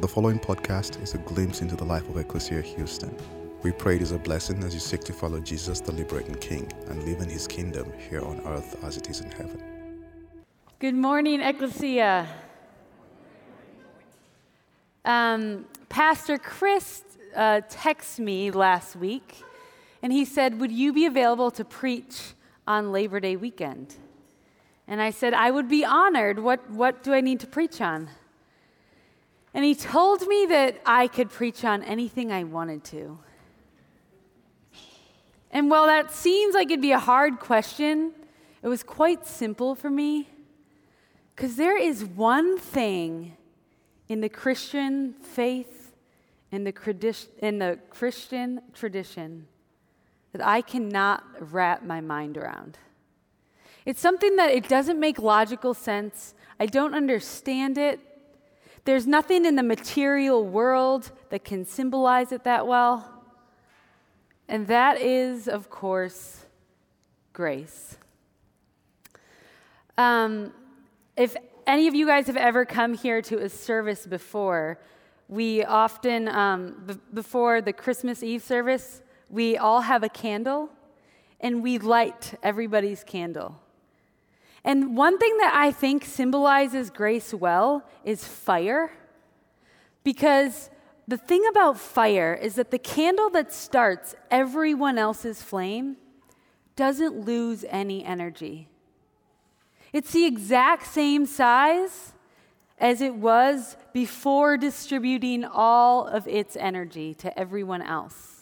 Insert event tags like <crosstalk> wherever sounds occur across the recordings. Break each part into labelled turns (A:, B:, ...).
A: The following podcast is a glimpse into the life of Ecclesia Houston. We pray it is a blessing as you seek to follow Jesus, the liberating King, and live in his kingdom here on earth as it is in heaven.
B: Good morning, Ecclesia. Um, Pastor Chris uh, texted me last week, and he said, Would you be available to preach on Labor Day weekend? And I said, I would be honored. What, what do I need to preach on? And he told me that I could preach on anything I wanted to. And while that seems like it'd be a hard question, it was quite simple for me. Because there is one thing in the Christian faith, in the, in the Christian tradition, that I cannot wrap my mind around. It's something that it doesn't make logical sense. I don't understand it. There's nothing in the material world that can symbolize it that well. And that is, of course, grace. Um, if any of you guys have ever come here to a service before, we often, um, b- before the Christmas Eve service, we all have a candle and we light everybody's candle. And one thing that I think symbolizes grace well is fire. Because the thing about fire is that the candle that starts everyone else's flame doesn't lose any energy. It's the exact same size as it was before distributing all of its energy to everyone else.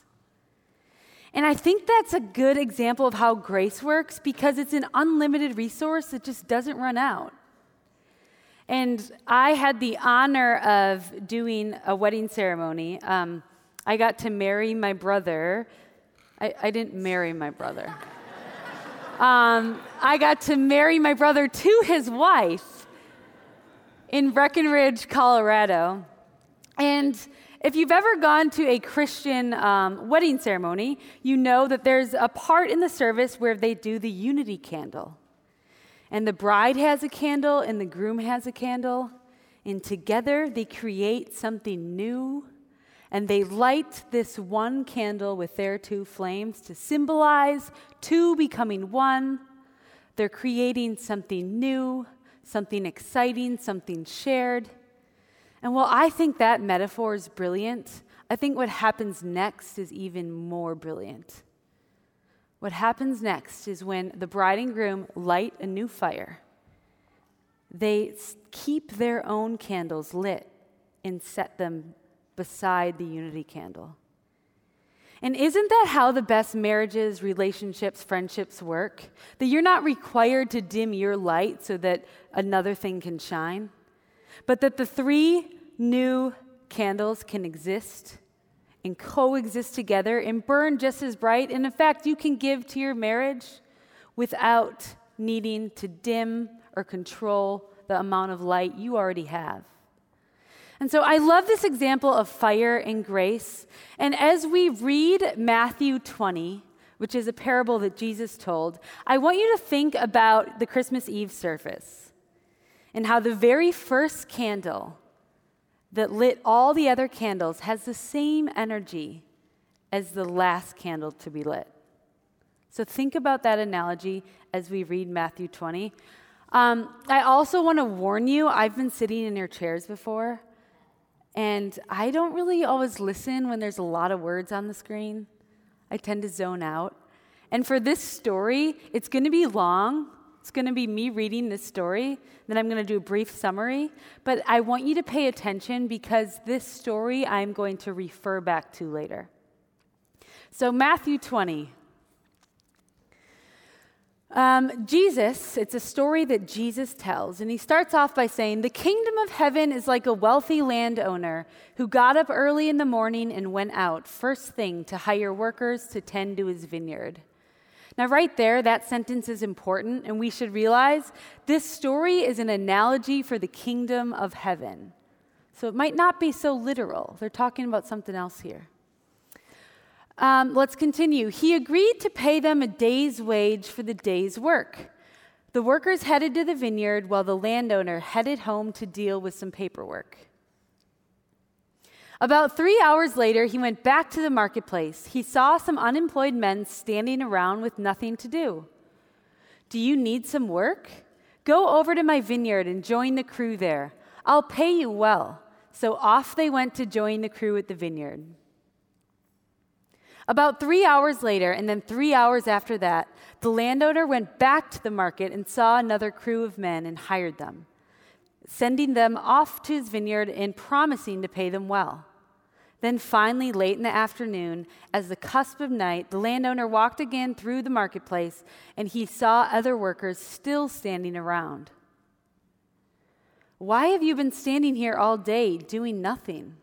B: And I think that's a good example of how grace works because it's an unlimited resource that just doesn't run out. And I had the honor of doing a wedding ceremony. Um, I got to marry my brother. I, I didn't marry my brother. <laughs> um, I got to marry my brother to his wife in Breckenridge, Colorado. And if you've ever gone to a Christian um, wedding ceremony, you know that there's a part in the service where they do the unity candle. And the bride has a candle and the groom has a candle. And together they create something new. And they light this one candle with their two flames to symbolize two becoming one. They're creating something new, something exciting, something shared. And while I think that metaphor is brilliant, I think what happens next is even more brilliant. What happens next is when the bride and groom light a new fire, they keep their own candles lit and set them beside the unity candle. And isn't that how the best marriages, relationships, friendships work? That you're not required to dim your light so that another thing can shine? But that the three new candles can exist and coexist together and burn just as bright. And in fact, you can give to your marriage without needing to dim or control the amount of light you already have. And so I love this example of fire and grace. And as we read Matthew 20, which is a parable that Jesus told, I want you to think about the Christmas Eve service and how the very first candle that lit all the other candles has the same energy as the last candle to be lit. So think about that analogy as we read Matthew 20. Um, I also want to warn you I've been sitting in your chairs before, and I don't really always listen when there's a lot of words on the screen. I tend to zone out. And for this story, it's going to be long, it's going to be me reading this story, then I'm going to do a brief summary. But I want you to pay attention because this story I'm going to refer back to later. So, Matthew 20. Um, Jesus, it's a story that Jesus tells, and he starts off by saying, The kingdom of heaven is like a wealthy landowner who got up early in the morning and went out, first thing, to hire workers to tend to his vineyard. Now, right there, that sentence is important, and we should realize this story is an analogy for the kingdom of heaven. So it might not be so literal. They're talking about something else here. Um, let's continue. He agreed to pay them a day's wage for the day's work. The workers headed to the vineyard while the landowner headed home to deal with some paperwork. About three hours later, he went back to the marketplace. He saw some unemployed men standing around with nothing to do. Do you need some work? Go over to my vineyard and join the crew there. I'll pay you well. So off they went to join the crew at the vineyard. About three hours later, and then three hours after that, the landowner went back to the market and saw another crew of men and hired them, sending them off to his vineyard and promising to pay them well. Then finally, late in the afternoon, as the cusp of night, the landowner walked again through the marketplace and he saw other workers still standing around. Why have you been standing here all day doing nothing?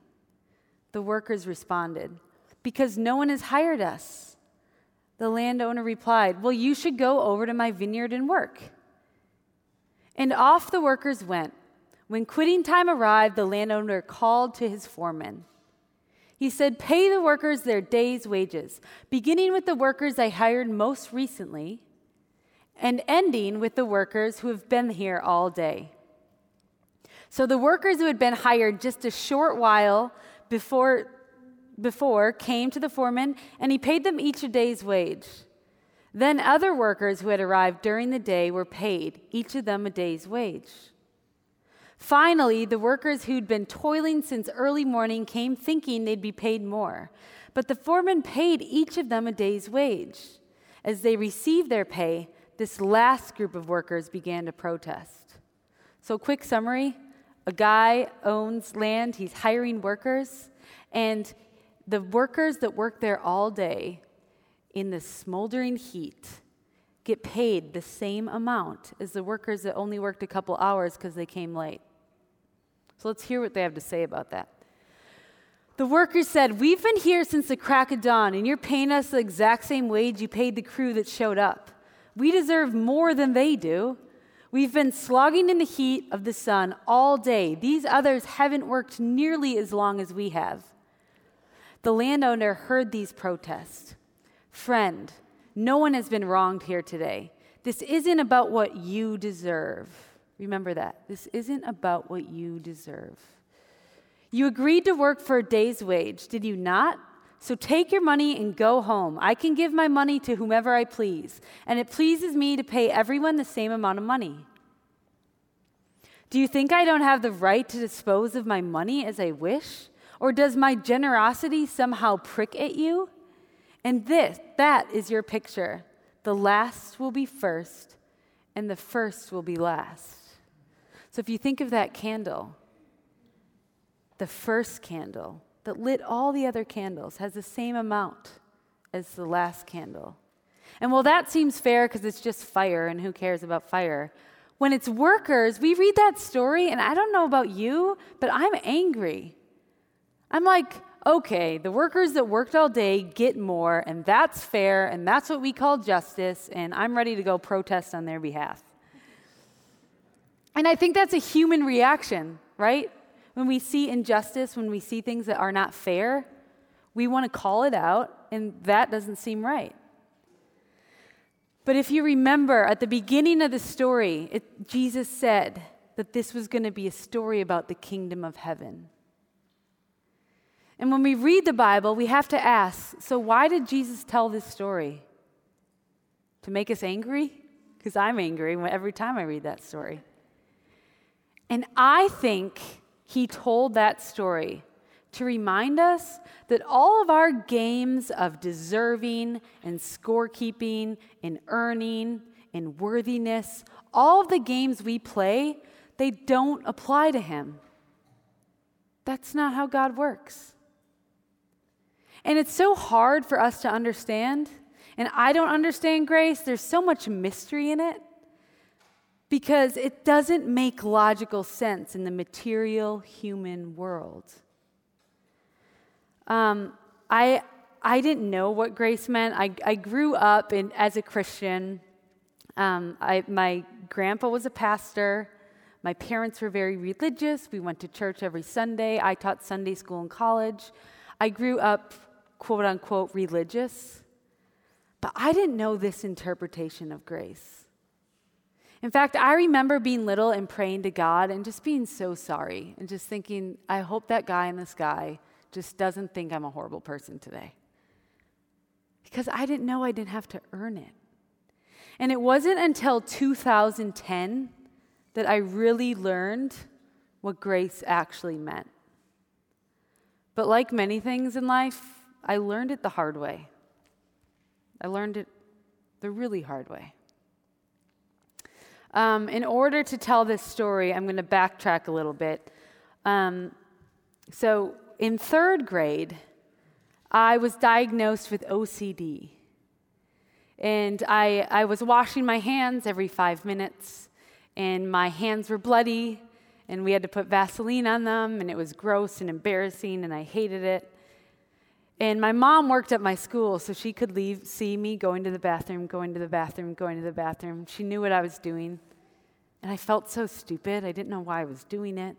B: The workers responded, Because no one has hired us. The landowner replied, Well, you should go over to my vineyard and work. And off the workers went. When quitting time arrived, the landowner called to his foreman. He said, Pay the workers their day's wages, beginning with the workers I hired most recently, and ending with the workers who have been here all day. So the workers who had been hired just a short while before, before came to the foreman, and he paid them each a day's wage. Then other workers who had arrived during the day were paid, each of them a day's wage. Finally, the workers who'd been toiling since early morning came thinking they'd be paid more. But the foreman paid each of them a day's wage. As they received their pay, this last group of workers began to protest. So, quick summary a guy owns land, he's hiring workers, and the workers that work there all day in the smoldering heat get paid the same amount as the workers that only worked a couple hours because they came late. So let's hear what they have to say about that. The workers said, We've been here since the crack of dawn, and you're paying us the exact same wage you paid the crew that showed up. We deserve more than they do. We've been slogging in the heat of the sun all day. These others haven't worked nearly as long as we have. The landowner heard these protests. Friend, no one has been wronged here today. This isn't about what you deserve. Remember that. This isn't about what you deserve. You agreed to work for a day's wage, did you not? So take your money and go home. I can give my money to whomever I please, and it pleases me to pay everyone the same amount of money. Do you think I don't have the right to dispose of my money as I wish? Or does my generosity somehow prick at you? And this, that is your picture. The last will be first, and the first will be last. So if you think of that candle, the first candle that lit all the other candles has the same amount as the last candle. And while that seems fair because it's just fire and who cares about fire, when it's workers, we read that story and I don't know about you, but I'm angry. I'm like, okay, the workers that worked all day get more, and that's fair, and that's what we call justice, and I'm ready to go protest on their behalf. And I think that's a human reaction, right? When we see injustice, when we see things that are not fair, we want to call it out, and that doesn't seem right. But if you remember at the beginning of the story, it, Jesus said that this was going to be a story about the kingdom of heaven. And when we read the Bible, we have to ask so, why did Jesus tell this story? To make us angry? Because I'm angry every time I read that story. And I think he told that story to remind us that all of our games of deserving and scorekeeping and earning and worthiness, all of the games we play, they don't apply to him. That's not how God works. And it's so hard for us to understand. And I don't understand grace. There's so much mystery in it because it doesn't make logical sense in the material human world. Um, I, I didn't know what grace meant. I, I grew up in, as a Christian. Um, I, my grandpa was a pastor. My parents were very religious. We went to church every Sunday. I taught Sunday school in college. I grew up, quote unquote, religious. But I didn't know this interpretation of grace. In fact, I remember being little and praying to God and just being so sorry and just thinking, I hope that guy in the sky just doesn't think I'm a horrible person today. Because I didn't know I didn't have to earn it. And it wasn't until 2010 that I really learned what grace actually meant. But like many things in life, I learned it the hard way. I learned it the really hard way. Um, in order to tell this story, I'm going to backtrack a little bit. Um, so, in third grade, I was diagnosed with OCD. And I, I was washing my hands every five minutes, and my hands were bloody, and we had to put Vaseline on them, and it was gross and embarrassing, and I hated it. And my mom worked at my school, so she could leave, see me going to the bathroom, going to the bathroom, going to the bathroom. She knew what I was doing. And I felt so stupid. I didn't know why I was doing it.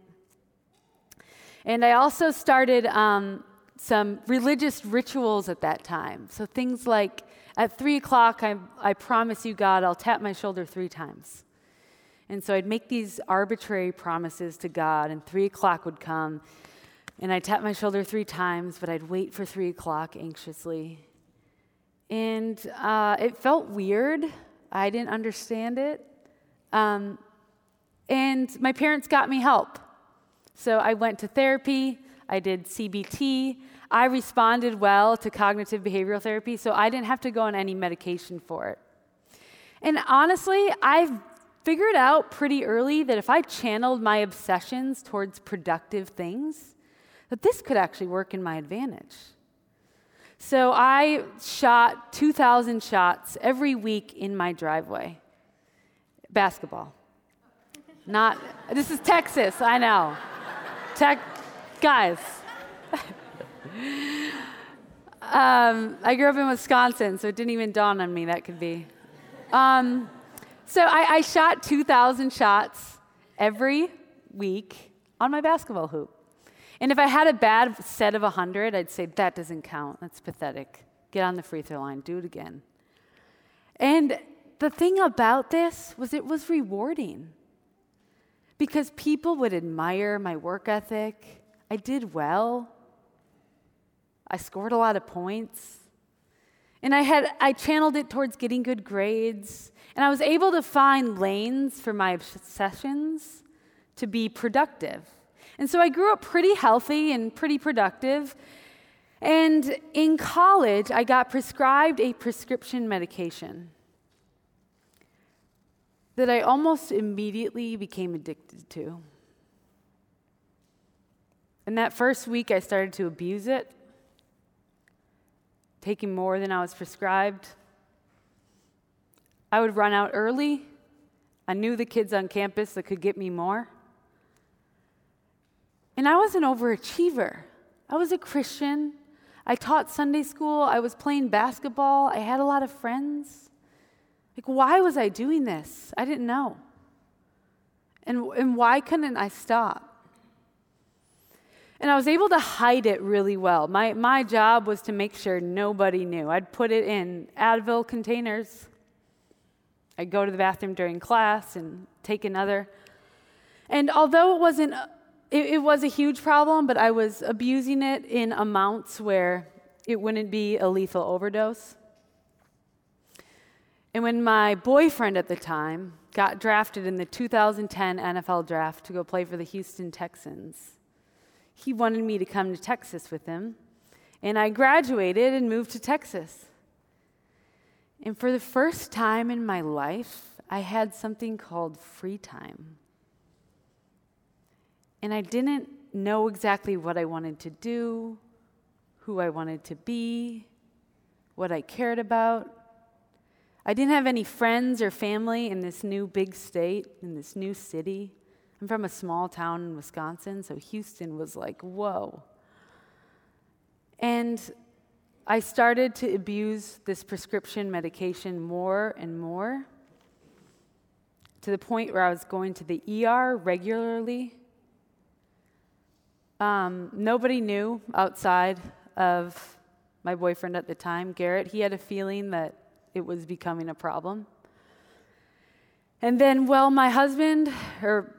B: And I also started um, some religious rituals at that time. So things like at three o'clock, I, I promise you, God, I'll tap my shoulder three times. And so I'd make these arbitrary promises to God, and three o'clock would come, and I'd tap my shoulder three times, but I'd wait for three o'clock anxiously. And uh, it felt weird. I didn't understand it. Um, and my parents got me help. So I went to therapy, I did CBT. I responded well to cognitive behavioral therapy, so I didn't have to go on any medication for it. And honestly, I've figured out pretty early that if I channeled my obsessions towards productive things, that this could actually work in my advantage. So I shot 2,000 shots every week in my driveway. Basketball. Not, this is Texas, I know. Tech, guys. <laughs> um, I grew up in Wisconsin, so it didn't even dawn on me that could be. Um, so I, I shot 2,000 shots every week on my basketball hoop. And if I had a bad set of 100, I'd say, that doesn't count. That's pathetic. Get on the free throw line, do it again. And the thing about this was it was rewarding because people would admire my work ethic. I did well. I scored a lot of points. And I had I channeled it towards getting good grades, and I was able to find lanes for my obsessions to be productive. And so I grew up pretty healthy and pretty productive. And in college, I got prescribed a prescription medication that I almost immediately became addicted to. And that first week, I started to abuse it, taking more than I was prescribed. I would run out early. I knew the kids on campus that could get me more. And I was an overachiever. I was a Christian. I taught Sunday school. I was playing basketball. I had a lot of friends. Like, why was I doing this? I didn't know. And, and why couldn't I stop? And I was able to hide it really well. My, my job was to make sure nobody knew. I'd put it in Advil containers. I'd go to the bathroom during class and take another. And although it wasn't it, it was a huge problem, but I was abusing it in amounts where it wouldn't be a lethal overdose. And when my boyfriend at the time got drafted in the 2010 NFL draft to go play for the Houston Texans, he wanted me to come to Texas with him. And I graduated and moved to Texas. And for the first time in my life, I had something called free time. And I didn't know exactly what I wanted to do, who I wanted to be, what I cared about. I didn't have any friends or family in this new big state, in this new city. I'm from a small town in Wisconsin, so Houston was like, whoa. And I started to abuse this prescription medication more and more to the point where I was going to the ER regularly um, nobody knew outside of my boyfriend at the time, Garrett. He had a feeling that it was becoming a problem. And then, well, my husband, or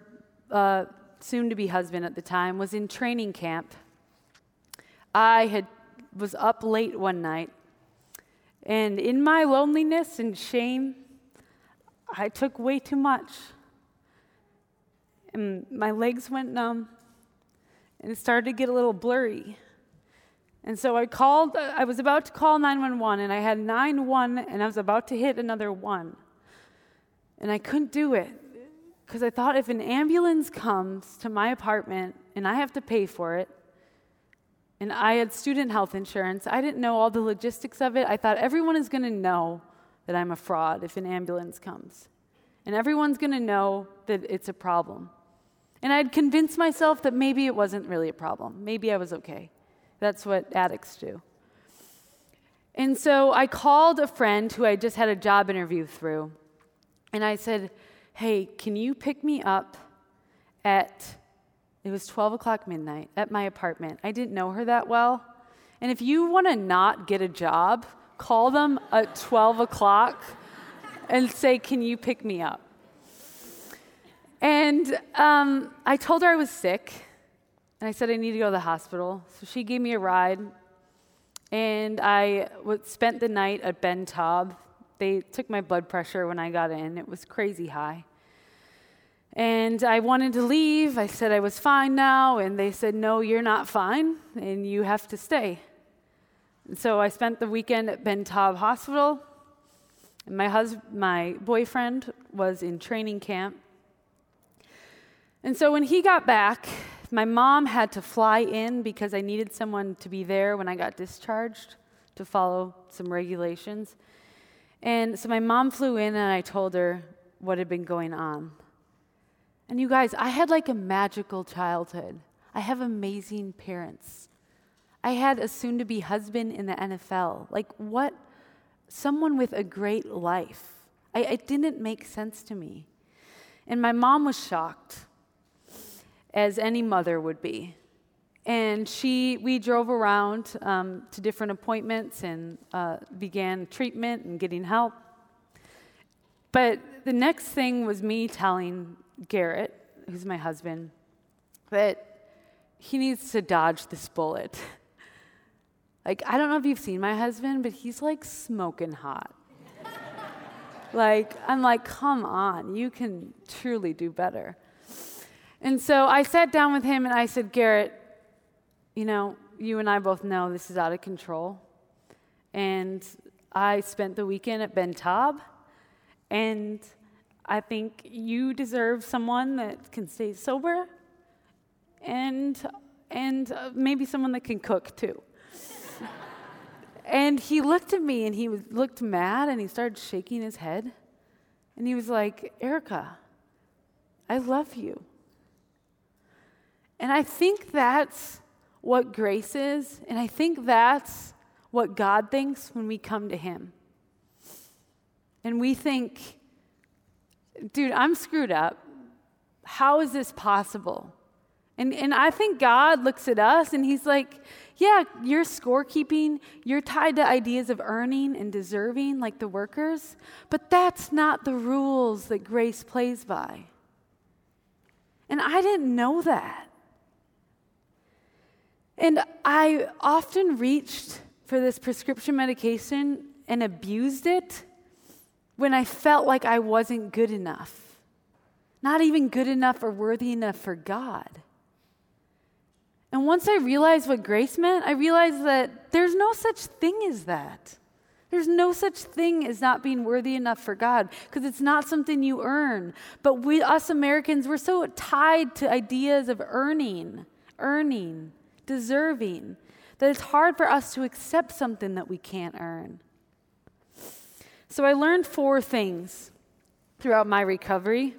B: uh, soon to be husband at the time, was in training camp I had was up late one night, and in my loneliness and shame, I took way too much. And my legs went numb, and it started to get a little blurry. And so I called, I was about to call 911, and I had 9-1, and I was about to hit another one. And I couldn't do it because I thought if an ambulance comes to my apartment and I have to pay for it, and I had student health insurance. I didn't know all the logistics of it. I thought everyone is going to know that I'm a fraud if an ambulance comes. And everyone's going to know that it's a problem. And I'd convinced myself that maybe it wasn't really a problem. Maybe I was okay. That's what addicts do. And so I called a friend who I just had a job interview through. And I said, Hey, can you pick me up at it was 12 o'clock midnight at my apartment. I didn't know her that well. And if you want to not get a job, call them at 12 o'clock and say, Can you pick me up? And um, I told her I was sick. And I said I need to go to the hospital. So she gave me a ride. And I spent the night at Ben Taub. They took my blood pressure when I got in, it was crazy high. And I wanted to leave. I said I was fine now. And they said, No, you're not fine, and you have to stay. And so I spent the weekend at Ben Taub Hospital. My, hus- my boyfriend was in training camp. And so when he got back, my mom had to fly in because I needed someone to be there when I got discharged to follow some regulations. And so my mom flew in and I told her what had been going on. And you guys, I had like a magical childhood. I have amazing parents. I had a soon to be husband in the NFL. Like, what? Someone with a great life. I, it didn't make sense to me. And my mom was shocked, as any mother would be. And she, we drove around um, to different appointments and uh, began treatment and getting help. But the next thing was me telling Garrett, who's my husband, that he needs to dodge this bullet. <laughs> like, I don't know if you've seen my husband, but he's like smoking hot. <laughs> like, I'm like, come on, you can truly do better. And so I sat down with him and I said, Garrett, you know, you and I both know this is out of control. And I spent the weekend at Ben Taub, and I think you deserve someone that can stay sober and, and uh, maybe someone that can cook too. and he looked at me and he looked mad and he started shaking his head. And he was like, Ericka, I love you. And I think that's what grace is. And I think that's what God thinks when we come to Him. And we think, dude, I'm screwed up. How is this possible? And, and I think God looks at us and He's like, yeah, you're scorekeeping, you're tied to ideas of earning and deserving like the workers, but that's not the rules that grace plays by. And I didn't know that. And I often reached for this prescription medication and abused it when I felt like I wasn't good enough, not even good enough or worthy enough for God. And once I realized what grace meant, I realized that there's no such thing as that. There's no such thing as not being worthy enough for God because it's not something you earn. But we, us Americans, we're so tied to ideas of earning, earning, deserving, that it's hard for us to accept something that we can't earn. So I learned four things throughout my recovery.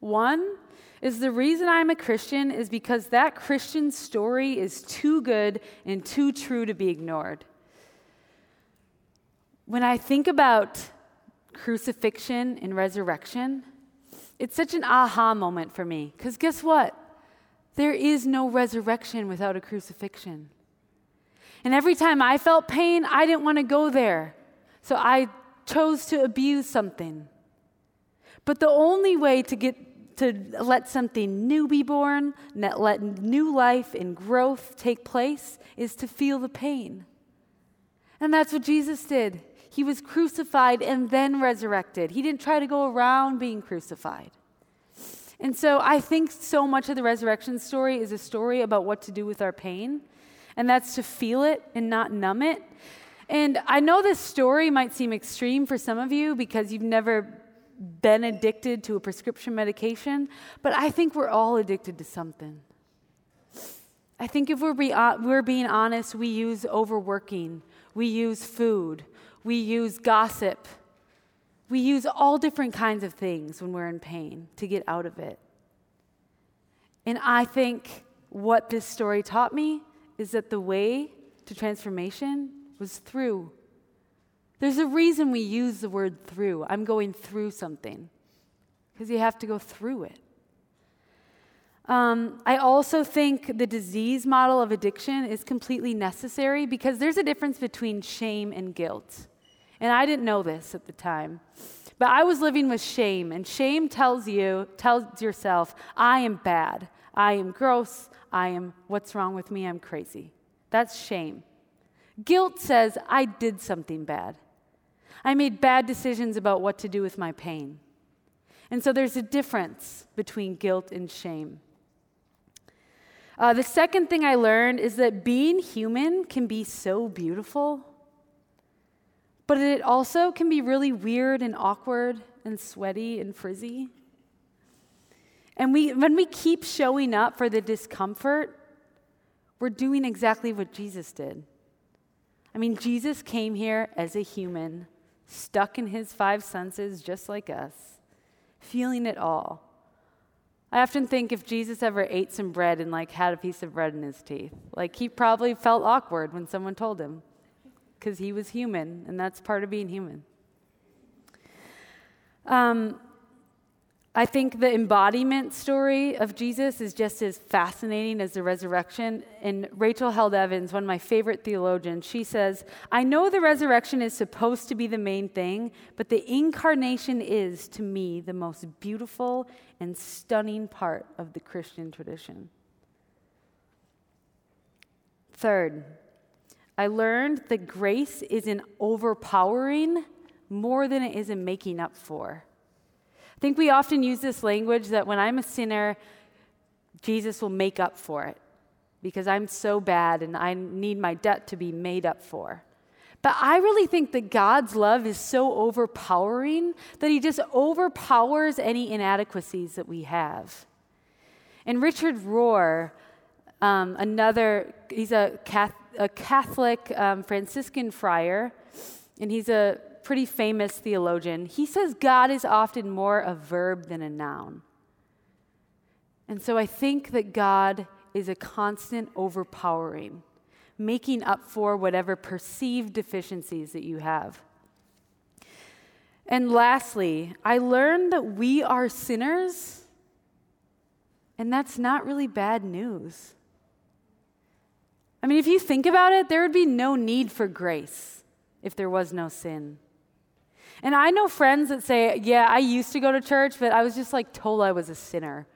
B: One is the reason I'm a Christian is because that Christian story is too good and too true to be ignored. When I think about crucifixion and resurrection, it's such an aha moment for me. Because guess what? There is no resurrection without a crucifixion. And every time I felt pain, I didn't want to go there. So I chose to abuse something. But the only way to get to let something new be born, let new life and growth take place, is to feel the pain. And that's what Jesus did. He was crucified and then resurrected. He didn't try to go around being crucified. And so I think so much of the resurrection story is a story about what to do with our pain, and that's to feel it and not numb it. And I know this story might seem extreme for some of you because you've never been addicted to a prescription medication, but I think we're all addicted to something. I think if we're, be, uh, we're being honest, we use overworking, we use food, we use gossip, we use all different kinds of things when we're in pain to get out of it. And I think what this story taught me is that the way to transformation was through. There's a reason we use the word through. I'm going through something, because you have to go through it. Um, I also think the disease model of addiction is completely necessary because there's a difference between shame and guilt. And I didn't know this at the time. But I was living with shame, and shame tells you, tells yourself, I am bad. I am gross. I am, what's wrong with me? I'm crazy. That's shame. Guilt says, I did something bad. I made bad decisions about what to do with my pain. And so there's a difference between guilt and shame. Uh, the second thing I learned is that being human can be so beautiful, but it also can be really weird and awkward and sweaty and frizzy. And we, when we keep showing up for the discomfort, we're doing exactly what Jesus did. I mean, Jesus came here as a human, stuck in his five senses, just like us, feeling it all. I often think if Jesus ever ate some bread and like had a piece of bread in his teeth, like he probably felt awkward when someone told him because he was human, and that's part of being human. Um, I think the embodiment story of Jesus is just as fascinating as the resurrection. And Rachel Held Evans, one of my favorite theologians, she says, I know the resurrection is supposed to be the main thing, but the incarnation is, to me, the most beautiful and stunning part of the Christian tradition. Third, I learned that grace is in overpowering more than it is in making up for. I think we often use this language that when I'm a sinner, Jesus will make up for it because I'm so bad and I need my debt to be made up for. But I really think that God's love is so overpowering that He just overpowers any inadequacies that we have. And Richard Rohr, um, another, he's a, Catholic um, Franciscan friar, and he's a pretty famous theologian, he says God is often more a verb than a noun. And so I think that God is a constant overpowering, making up for whatever perceived deficiencies that you have. And lastly, I learned that we are sinners, and that's not really bad news. I mean, if you think about it, there would be no need for grace if there was no sin. And I know friends that say, Yeah, I used to go to church, but I was just like told I was a sinner.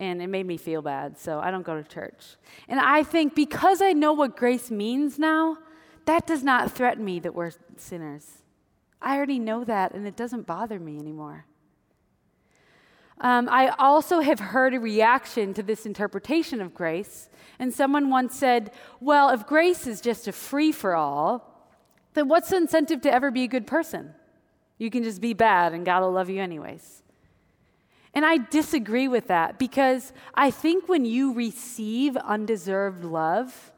B: And it made me feel bad, so I don't go to church. And I think because I know what grace means now, that does not threaten me that we're sinners. I already know that, and it doesn't bother me anymore. Um, I also have heard a reaction to this interpretation of grace. And someone once said, Well, if grace is just a free for all, then what's the incentive to ever be a good person? You can just be bad and God will love you anyways. And I disagree with that because I think when you receive undeserved love,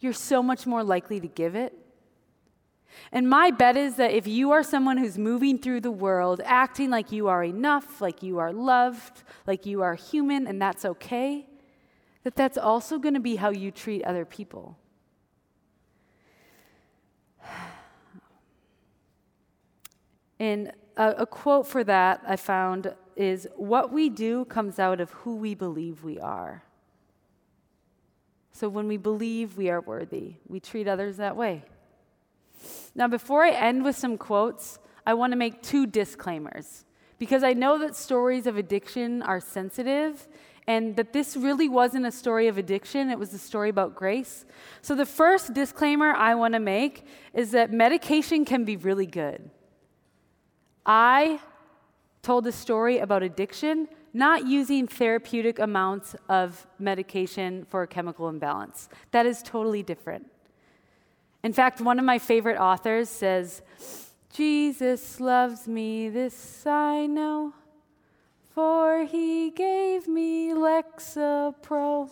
B: you're so much more likely to give it. And my bet is that if you are someone who's moving through the world acting like you are enough, like you are loved, like you are human, and that's okay, that that's also going to be how you treat other people. <sighs> And a, a quote for that I found is What we do comes out of who we believe we are. So when we believe we are worthy, we treat others that way. Now, before I end with some quotes, I want to make two disclaimers because I know that stories of addiction are sensitive and that this really wasn't a story of addiction, it was a story about grace. So, the first disclaimer I want to make is that medication can be really good. I told a story about addiction, not using therapeutic amounts of medication for a chemical imbalance. That is totally different. In fact, one of my favorite authors says, Jesus loves me, this I know for he gave me Lexapro.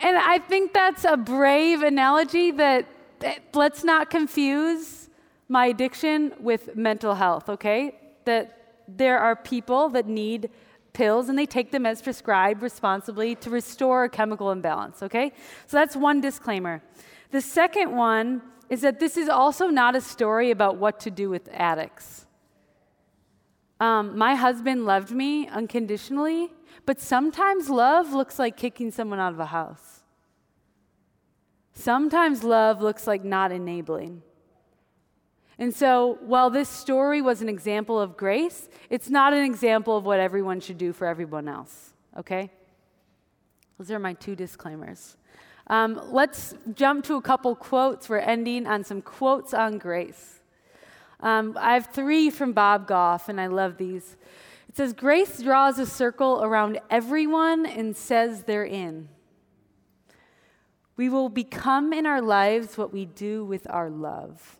B: and I think that's a brave analogy that, that, let's not confuse my addiction with mental health, okay? That there are people that need pills and they take them as prescribed responsibly to restore a chemical imbalance, okay? So that's one disclaimer. The second one is that this is also not a story about what to do with addicts. Um, my husband loved me unconditionally, but sometimes love looks like kicking someone out of a house. Sometimes love looks like not enabling. And so, while this story was an example of grace, it's not an example of what everyone should do for everyone else, okay? Those are my two disclaimers. Um, let's jump to a couple quotes. We're ending on some quotes on grace. Um, I have three from Bob Goff, and I love these. It says, Grace draws a circle around everyone and says they're in. We will become in our lives what we do with our love.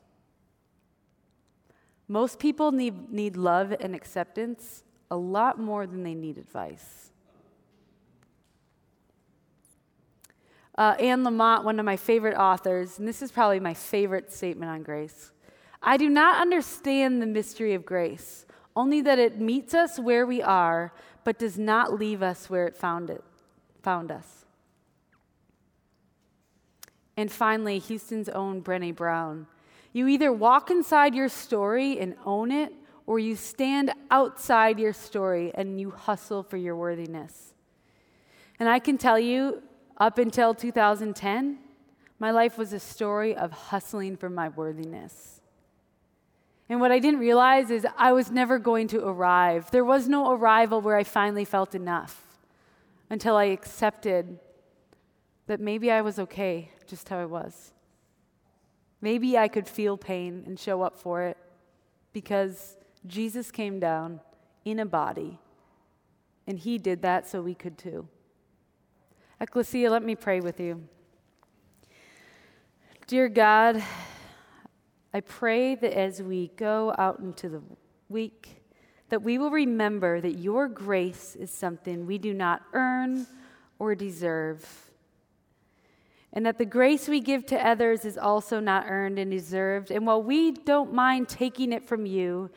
B: Most people need, need love and acceptance a lot more than they need advice. Uh, Anne Lamott, one of my favorite authors, and this is probably my favorite statement on grace. I do not understand the mystery of grace, only that it meets us where we are, but does not leave us where it found, it, found us. And finally, Houston's own Brene Brown. You either walk inside your story and own it, or you stand outside your story and you hustle for your worthiness. And I can tell you, up until 2010, my life was a story of hustling for my worthiness. And what I didn't realize is I was never going to arrive. There was no arrival where I finally felt enough until I accepted that maybe I was okay just how I was. Maybe I could feel pain and show up for it because Jesus came down in a body and he did that so we could too. Ecclesia, let me pray with you. Dear God, I pray that as we go out into the week, that we will remember that your grace is something we do not earn or deserve. And that the grace we give to others is also not earned and deserved. And while we don't mind taking it from you,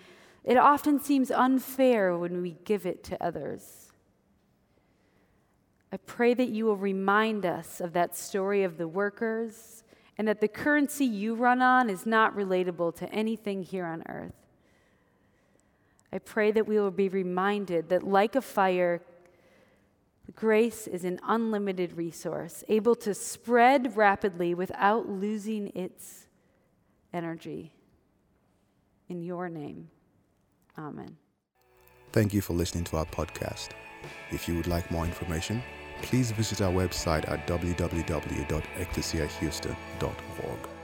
B: it often seems unfair when we give it to others. I pray that you will remind us of that story of the workers and that the currency you run on is not relatable to anything here on earth. I pray that we will be reminded that, like a fire, grace is an unlimited resource, able to spread rapidly without losing its energy. In your name, amen.
A: Thank you for listening to our podcast. If you would like more information, please visit our website at www.ecclesiahouston.org.